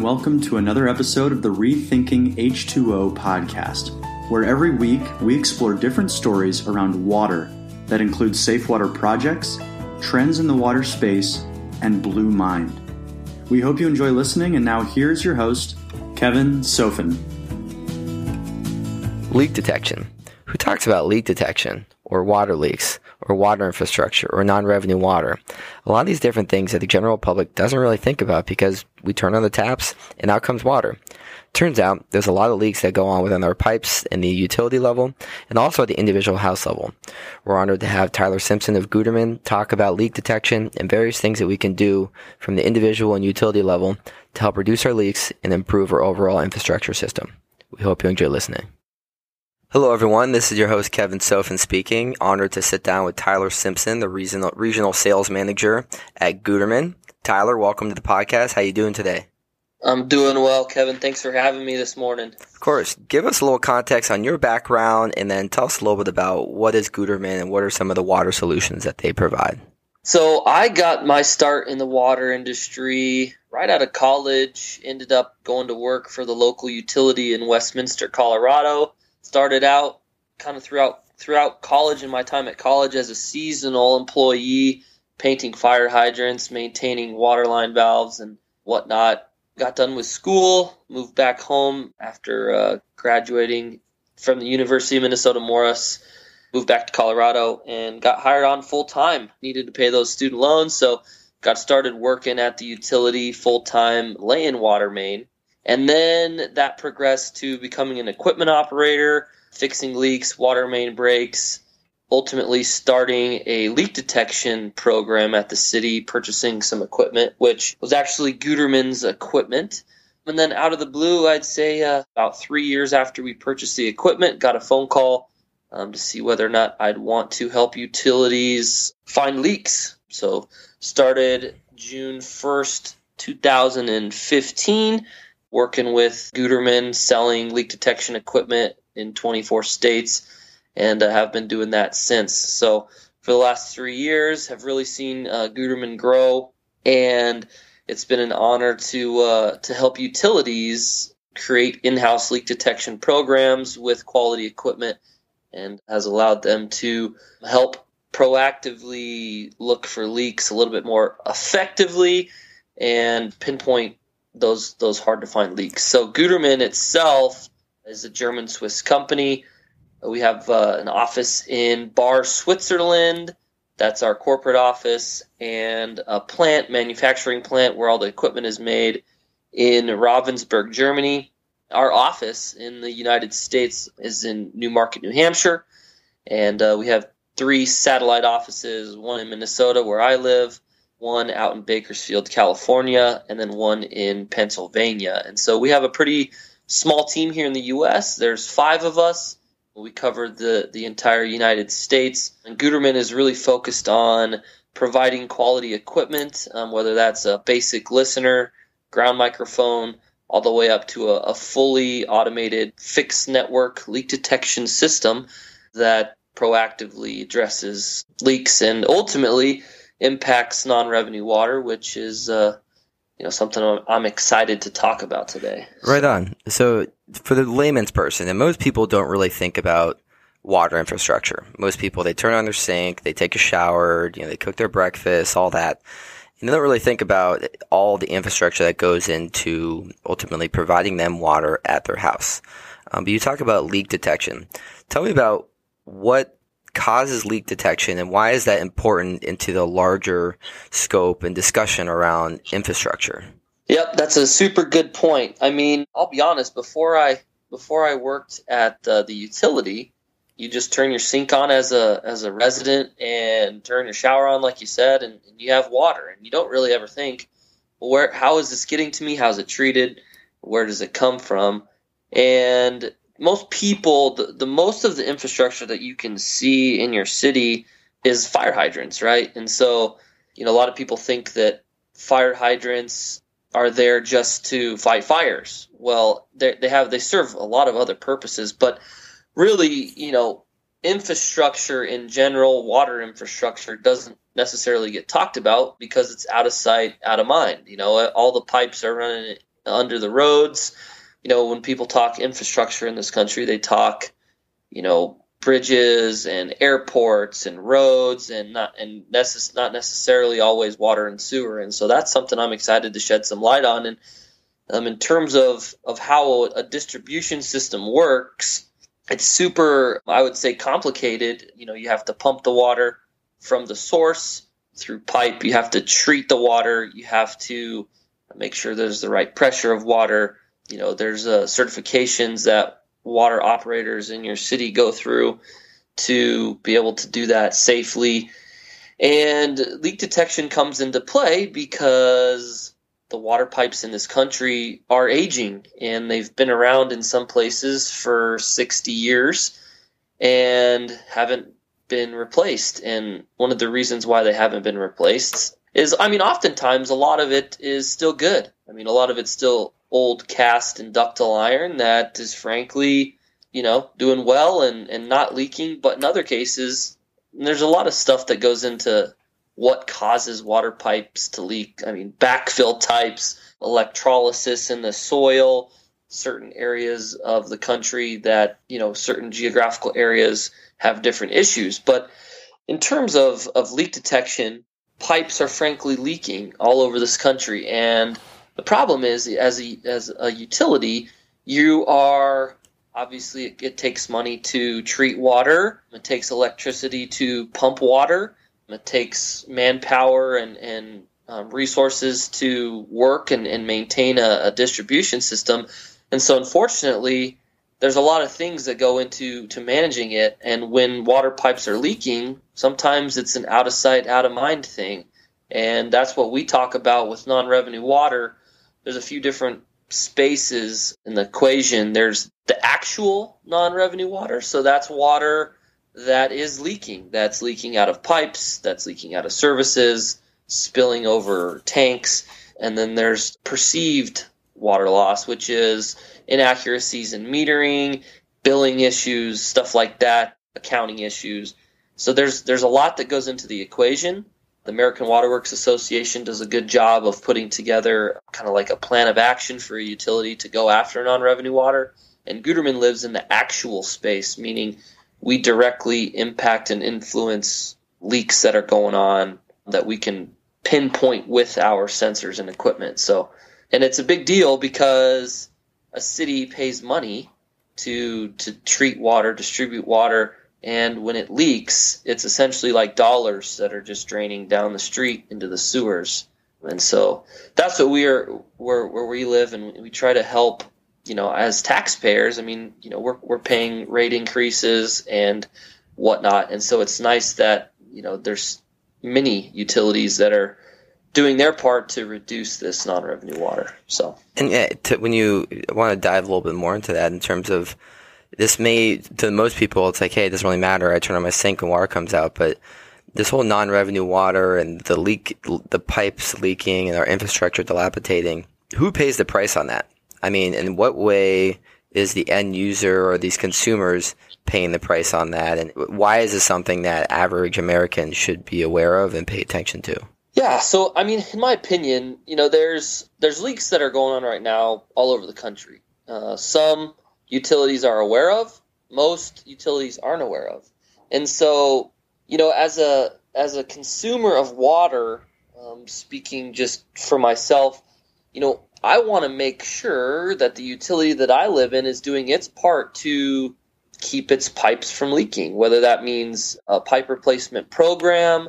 and welcome to another episode of the Rethinking H2O podcast, where every week we explore different stories around water that include safe water projects, trends in the water space, and Blue Mind. We hope you enjoy listening, and now here's your host, Kevin Sofin. Leak detection. Who talks about leak detection or water leaks or water infrastructure or non-revenue water? A lot of these different things that the general public doesn't really think about because we turn on the taps and out comes water. Turns out there's a lot of leaks that go on within our pipes and the utility level and also at the individual house level. We're honored to have Tyler Simpson of Gutermann talk about leak detection and various things that we can do from the individual and utility level to help reduce our leaks and improve our overall infrastructure system. We hope you enjoy listening. Hello, everyone. This is your host, Kevin Sofin speaking. Honored to sit down with Tyler Simpson, the regional, regional sales manager at Gutermann. Tyler, welcome to the podcast. How you doing today? I'm doing well, Kevin. Thanks for having me this morning. Of course. Give us a little context on your background and then tell us a little bit about what is Gutermann and what are some of the water solutions that they provide. So I got my start in the water industry right out of college, ended up going to work for the local utility in Westminster, Colorado started out kind of throughout throughout college and my time at college as a seasonal employee, painting fire hydrants, maintaining water line valves and whatnot. Got done with school, moved back home after uh, graduating from the University of Minnesota Morris. Moved back to Colorado and got hired on full time. Needed to pay those student loans, so got started working at the utility full time, laying water main. And then that progressed to becoming an equipment operator, fixing leaks, water main breaks, ultimately starting a leak detection program at the city, purchasing some equipment, which was actually Gutermann's equipment. And then out of the blue, I'd say uh, about three years after we purchased the equipment, got a phone call um, to see whether or not I'd want to help utilities find leaks. So started June 1st, 2015 working with Gutermann, selling leak detection equipment in 24 states, and uh, have been doing that since. So for the last three years, have really seen uh, Gutermann grow, and it's been an honor to uh, to help utilities create in-house leak detection programs with quality equipment, and has allowed them to help proactively look for leaks a little bit more effectively and pinpoint those those hard to find leaks. So Gutermann itself is a German Swiss company. We have uh, an office in Bar, Switzerland. That's our corporate office, and a plant, manufacturing plant, where all the equipment is made in Ravensburg, Germany. Our office in the United States is in Newmarket, New Hampshire, and uh, we have three satellite offices: one in Minnesota, where I live, one out in Bakersfield, California, and then one in Pennsylvania. And so we have a pretty small team here in the U.S. There's five of us. We cover the, the entire United States. And Gutermann is really focused on providing quality equipment, um, whether that's a basic listener, ground microphone, all the way up to a, a fully automated fixed network leak detection system that proactively addresses leaks and ultimately impacts non-revenue water, which is uh, you know something I'm excited to talk about today. Right on. So for the layman's person, and most people don't really think about water infrastructure. Most people they turn on their sink, they take a shower, you know, they cook their breakfast, all that. And they don't really think about all the infrastructure that goes into ultimately providing them water at their house. Um, but you talk about leak detection. Tell me about what causes leak detection and why is that important into the larger scope and discussion around infrastructure? Yep, that's a super good point. I mean, I'll be honest, before I before I worked at uh, the utility, you just turn your sink on as a as a resident and turn your shower on like you said and, and you have water and you don't really ever think well, where how is this getting to me? How's it treated? Where does it come from? And most people, the, the most of the infrastructure that you can see in your city is fire hydrants, right? And so, you know, a lot of people think that fire hydrants are there just to fight fires. Well, they have they serve a lot of other purposes, but really, you know, infrastructure in general, water infrastructure doesn't necessarily get talked about because it's out of sight, out of mind. You know, all the pipes are running under the roads. You know, when people talk infrastructure in this country, they talk, you know, bridges and airports and roads and not and necess- not necessarily always water and sewer. And so that's something I'm excited to shed some light on. And um, in terms of of how a distribution system works, it's super, I would say, complicated. You know, you have to pump the water from the source through pipe. You have to treat the water. You have to make sure there's the right pressure of water. You know, there's uh, certifications that water operators in your city go through to be able to do that safely. And leak detection comes into play because the water pipes in this country are aging and they've been around in some places for 60 years and haven't been replaced. And one of the reasons why they haven't been replaced is, I mean, oftentimes a lot of it is still good. I mean, a lot of it's still old cast and ductile iron that is frankly, you know, doing well and, and not leaking. But in other cases, there's a lot of stuff that goes into what causes water pipes to leak. I mean, backfill types, electrolysis in the soil, certain areas of the country that, you know, certain geographical areas have different issues. But in terms of, of leak detection, pipes are frankly leaking all over this country. And the problem is, as a, as a utility, you are obviously it, it takes money to treat water, it takes electricity to pump water it takes manpower and, and um, resources to work and, and maintain a, a, distribution system. And so, unfortunately, there's a lot of things that go into to managing it. And when water pipes are leaking, sometimes it's an out of sight, out of mind thing. And that's what we talk about with non revenue water. There's a few different spaces in the equation. There's the actual non revenue water. So that's water that is leaking. That's leaking out of pipes, that's leaking out of services, spilling over tanks. And then there's perceived water loss, which is inaccuracies in metering, billing issues, stuff like that, accounting issues. So there's there's a lot that goes into the equation. The American Water Works Association does a good job of putting together kind of like a plan of action for a utility to go after non-revenue water. And Gutermann lives in the actual space, meaning we directly impact and influence leaks that are going on that we can pinpoint with our sensors and equipment. So, and it's a big deal because a city pays money to to treat water, distribute water, and when it leaks, it's essentially like dollars that are just draining down the street into the sewers. And so that's what we are where where we live, and we try to help you know, as taxpayers, I mean, you know, we're we're paying rate increases and whatnot, and so it's nice that you know there's many utilities that are doing their part to reduce this non-revenue water. So, and yeah, to, when you want to dive a little bit more into that in terms of this may to most people it's like, hey, it doesn't really matter. I turn on my sink and water comes out, but this whole non-revenue water and the leak, the pipes leaking and our infrastructure dilapidating. Who pays the price on that? I mean, in what way is the end user or these consumers paying the price on that? And why is this something that average Americans should be aware of and pay attention to? Yeah, so I mean, in my opinion, you know, there's there's leaks that are going on right now all over the country. Uh, some utilities are aware of, most utilities aren't aware of, and so you know, as a as a consumer of water, um, speaking just for myself, you know, I want to make sure that the utility that I live in is doing its part to keep its pipes from leaking, whether that means a pipe replacement program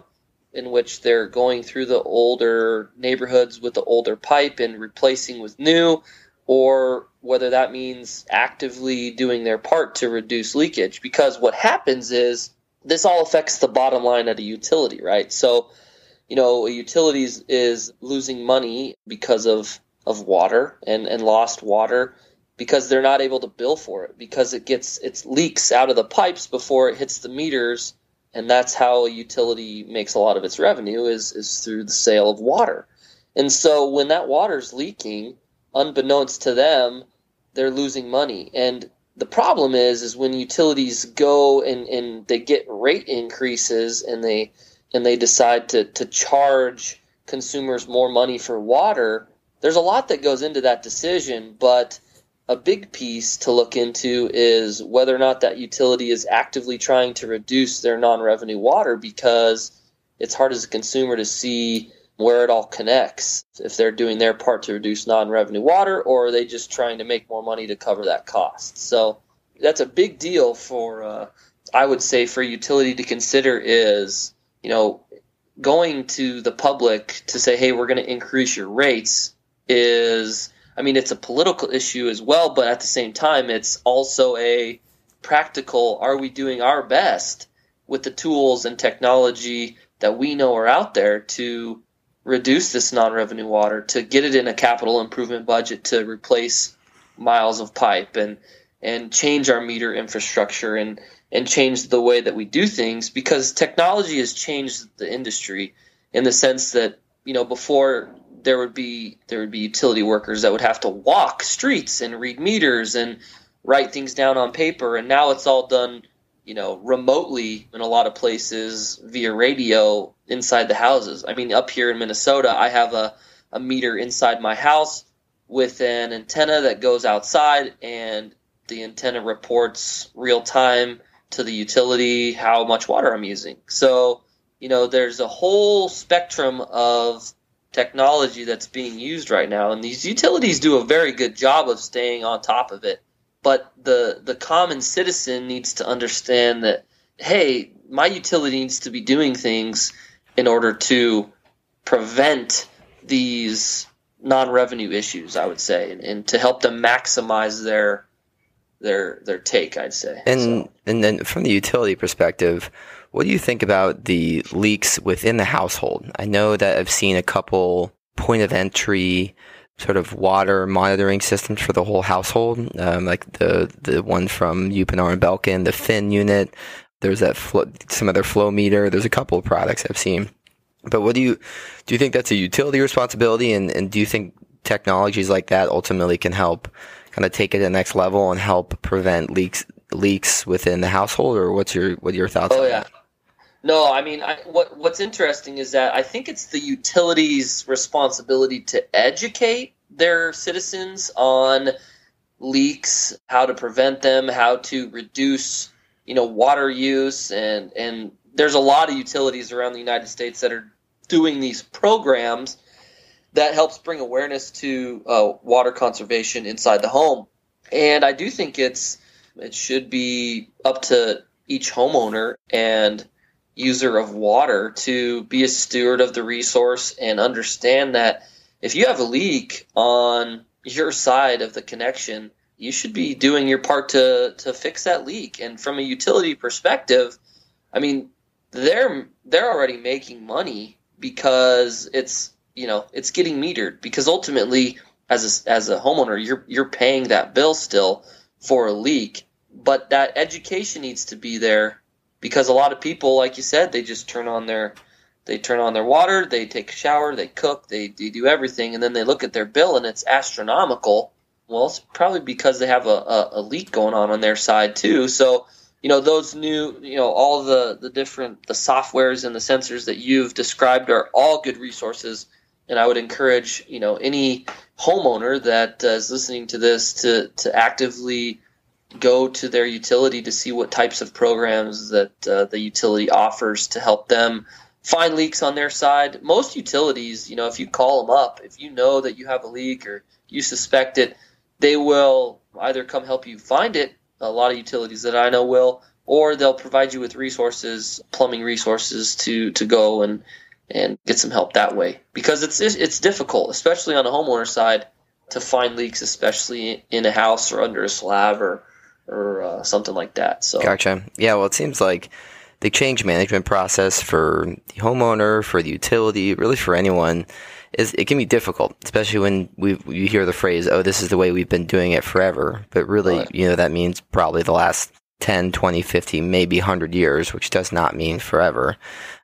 in which they're going through the older neighborhoods with the older pipe and replacing with new, or whether that means actively doing their part to reduce leakage. Because what happens is this all affects the bottom line at a utility, right? So, you know, a utility is losing money because of of water and, and lost water because they're not able to bill for it because it gets it leaks out of the pipes before it hits the meters and that's how a utility makes a lot of its revenue is is through the sale of water. And so when that water's leaking, unbeknownst to them, they're losing money. And the problem is is when utilities go and, and they get rate increases and they and they decide to, to charge consumers more money for water, there's a lot that goes into that decision, but a big piece to look into is whether or not that utility is actively trying to reduce their non-revenue water because it's hard as a consumer to see where it all connects if they're doing their part to reduce non-revenue water or are they just trying to make more money to cover that cost? So that's a big deal for uh, i would say for utility to consider is you know going to the public to say hey we're going to increase your rates is i mean it's a political issue as well but at the same time it's also a practical are we doing our best with the tools and technology that we know are out there to reduce this non-revenue water to get it in a capital improvement budget to replace miles of pipe and and change our meter infrastructure and and change the way that we do things because technology has changed the industry in the sense that you know before there would be there would be utility workers that would have to walk streets and read meters and write things down on paper. And now it's all done you know remotely in a lot of places via radio inside the houses. I mean, up here in Minnesota, I have a, a meter inside my house with an antenna that goes outside, and the antenna reports real time to the utility how much water I'm using. So, you know, there's a whole spectrum of technology that's being used right now, and these utilities do a very good job of staying on top of it. But the the common citizen needs to understand that, hey, my utility needs to be doing things in order to prevent these non-revenue issues i would say and, and, to help them maximize their their their take i'd say and so. and then from the utility perspective what do you think about the leaks within the household i know that i've seen a couple point of entry sort of water monitoring systems for the whole household um, like the the one from Uponor and Belkin the Phyn unit there's that flow, some other flow meter. There's a couple of products I've seen. But what do you do? You think that's a utility responsibility, and, and do you think technologies like that ultimately can help kind of take it to the next level and help prevent leaks leaks within the household? Or what's your what are your thoughts? Oh yeah. That? No, I mean, I, what what's interesting is that I think it's the utilities' responsibility to educate their citizens on leaks, how to prevent them, how to reduce you know water use and and there's a lot of utilities around the United States that are doing these programs that helps bring awareness to uh, water conservation inside the home. And I do think it's it should be up to each homeowner and user of water to be a steward of the resource and understand that if you have a leak on your side of the connection, you should be doing your part to to fix that leak. And from a utility perspective, I mean, they're they're already making money because it's you know it's getting metered because ultimately as a, as a homeowner you're you're paying that bill still for a leak but that education needs to be there because a lot of people like you said they just turn on their they turn on their water they take a shower they cook they, they do everything and then they look at their bill and it's astronomical well, it's probably because they have a, a, a leak going on on their side too. So, you know, those new, you know, all the, the different, the softwares and the sensors that you've described are all good resources. And I would encourage, you know, any homeowner that uh, is listening to this to, to actively go to their utility to see what types of programs that uh, the utility offers to help them find leaks on their side. Most utilities, you know, if you call them up, if you know that you have a leak or you suspect it, they will either come help you find it. A lot of utilities that I know will, or they'll provide you with resources, plumbing resources to to go and and get some help that way because it's it's difficult, especially on the homeowner side, to find leaks, especially in a house or under a slab or or uh, something like that. So gotcha. Yeah, well, it seems like the change management process for the homeowner, for the utility, really for anyone is it can be difficult, especially when we you hear the phrase, "Oh, this is the way we've been doing it forever." But really, right. you know, that means probably the last 10, 20, 50, maybe 100 years, which does not mean forever.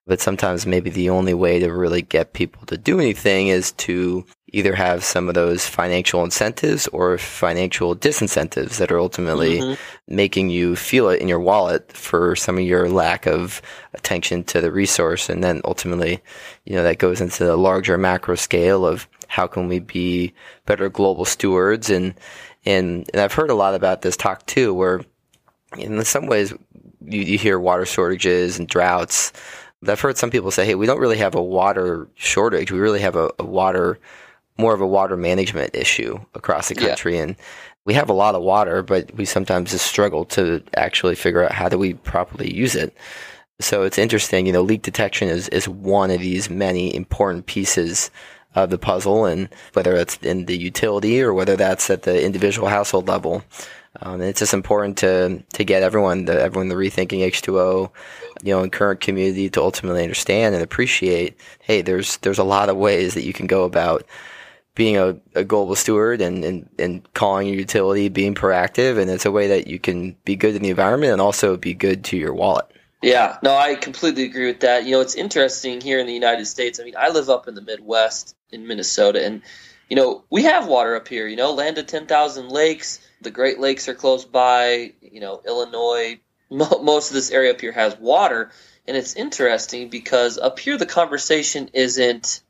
But sometimes maybe the only way to really get people to do anything is to either have some of those financial incentives or financial disincentives that are ultimately mm-hmm. making you feel it in your wallet for some of your lack of attention to the resource. And then ultimately, you know, that goes into the larger macro scale of how can we be better global stewards and and, and I've heard a lot about this talk too, where in some ways you, you hear water shortages and droughts. I've heard some people say, "Hey, we don't really have a water shortage. We really have a, a water, more of a water management issue across the country." Yeah. And we have a lot of water, but we sometimes just struggle to actually figure out how do we properly use it. So it's interesting, you know, leak detection is, is one of these many important pieces of the puzzle, and whether it's in the utility or whether that's at the individual household level. Um, it's just important to to get everyone, the, everyone, the rethinking H2O, you know, in current community to ultimately understand and appreciate. Hey, there's there's a lot of ways that you can go about being a, a global steward and, and, and calling your utility, being proactive, and it's a way that you can be good in the environment and also be good to your wallet. Yeah, no, I completely agree with that. You know, it's interesting here in the United States. I mean, I live up in the Midwest in Minnesota, and you know, we have water up here. You know, land of ten thousand lakes. The Great Lakes are close by. You know, Illinois. Most of this area up here has water, and it's interesting because up here the conversation isn't,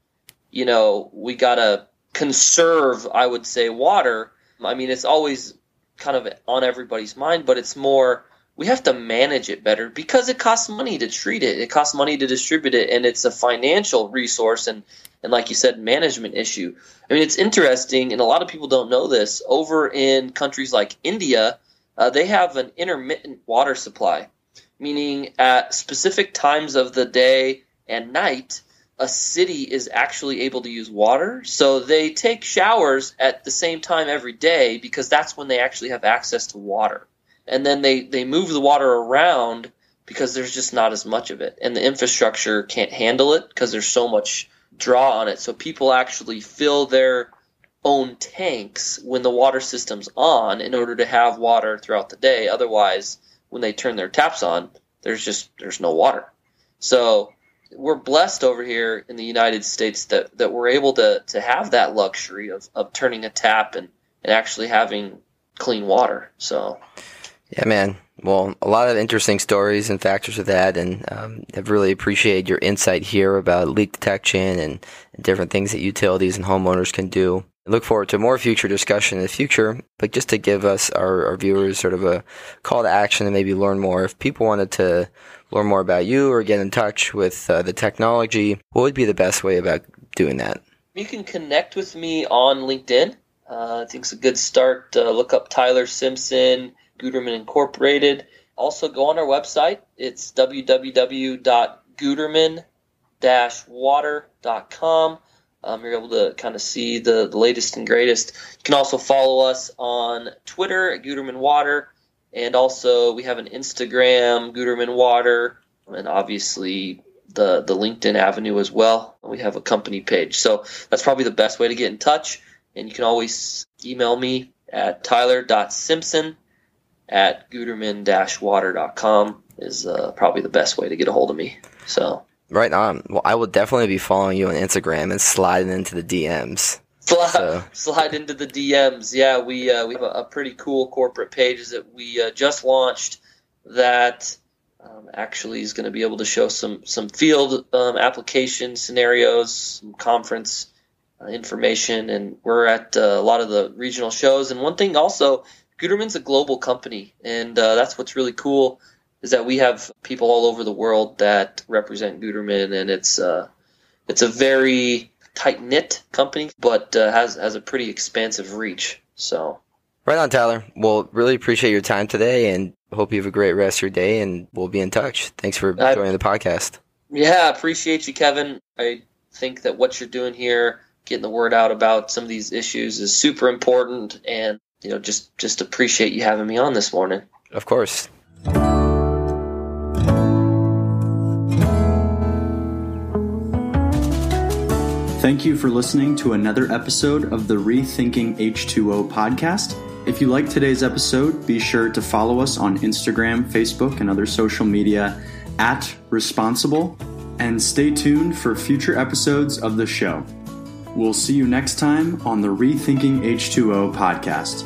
you know, we gotta conserve. I would say water. I mean, it's always kind of on everybody's mind, but it's more we have to manage it better because it costs money to treat it. It costs money to distribute it, and it's a financial resource and and like you said, management issue. I mean, it's interesting, and a lot of people don't know this. Over in countries like India, uh, they have an intermittent water supply, meaning at specific times of the day and night, a city is actually able to use water. So they take showers at the same time every day because that's when they actually have access to water. And then they they move the water around because there's just not as much of it. And the infrastructure can't handle it because there's so much draw on it. So people actually fill their own tanks when the water system's on in order to have water throughout the day. Otherwise when they turn their taps on there's just there's no water. So we're blessed over here in the United States that, that we're able to, to have that luxury of, of turning a tap and, and actually having clean water. So yeah, man. Well, a lot of interesting stories and factors of that, and um, I've really appreciated your insight here about leak detection and, and different things that utilities and homeowners can do. I look forward to more future discussion in the future, but just to give us, our, our viewers, sort of a call to action and maybe learn more. If people wanted to learn more about you or get in touch with uh, the technology, what would be the best way about doing that? You can connect with me on LinkedIn. Uh, I think it's a good start. Uh, look up Tyler Simpson Gutermann Incorporated. Also, go on our website. It's www.gutermann-water.com. Um, you're able to kind of see the, the latest and greatest. You can also follow us on Twitter at Gutermann Water, and also we have an Instagram, Gutermann Water, and obviously the the LinkedIn avenue as well. We have a company page, so that's probably the best way to get in touch. And you can always email me at tyler.simpson at gutermann-water.com is uh, probably the best way to get a hold of me. So right on. Well, I will definitely be following you on Instagram and sliding into the DMs. Slide, so. slide into the DMs. Yeah, we uh, we have a, a, pretty cool corporate page that we uh, just launched that um, actually is going to be able to show some some field um, application scenarios, some conference uh, information, and we're at uh, a lot of the regional shows. And one thing also Gutermann's a global company, and uh, that's what's really cool is that we have people all over the world that represent Gutermann, and it's uh, it's a very tight knit company, but uh, has has a pretty expansive reach. So, right on, Tyler. Well, really appreciate your time today, and hope you have a great rest of your day. And we'll be in touch. Thanks for I, joining the podcast. Yeah, appreciate you, Kevin. I think that what you're doing here, getting the word out about some of these issues, is super important, and you know, just just appreciate you having me on this morning. Of course. Thank you for listening to another episode of the Rethinking H2O podcast. If you like today's episode, be sure to follow us on Instagram, Facebook, and other social media at Responsible, and stay tuned for future episodes of the show. We'll see you next time on the Rethinking H2O podcast.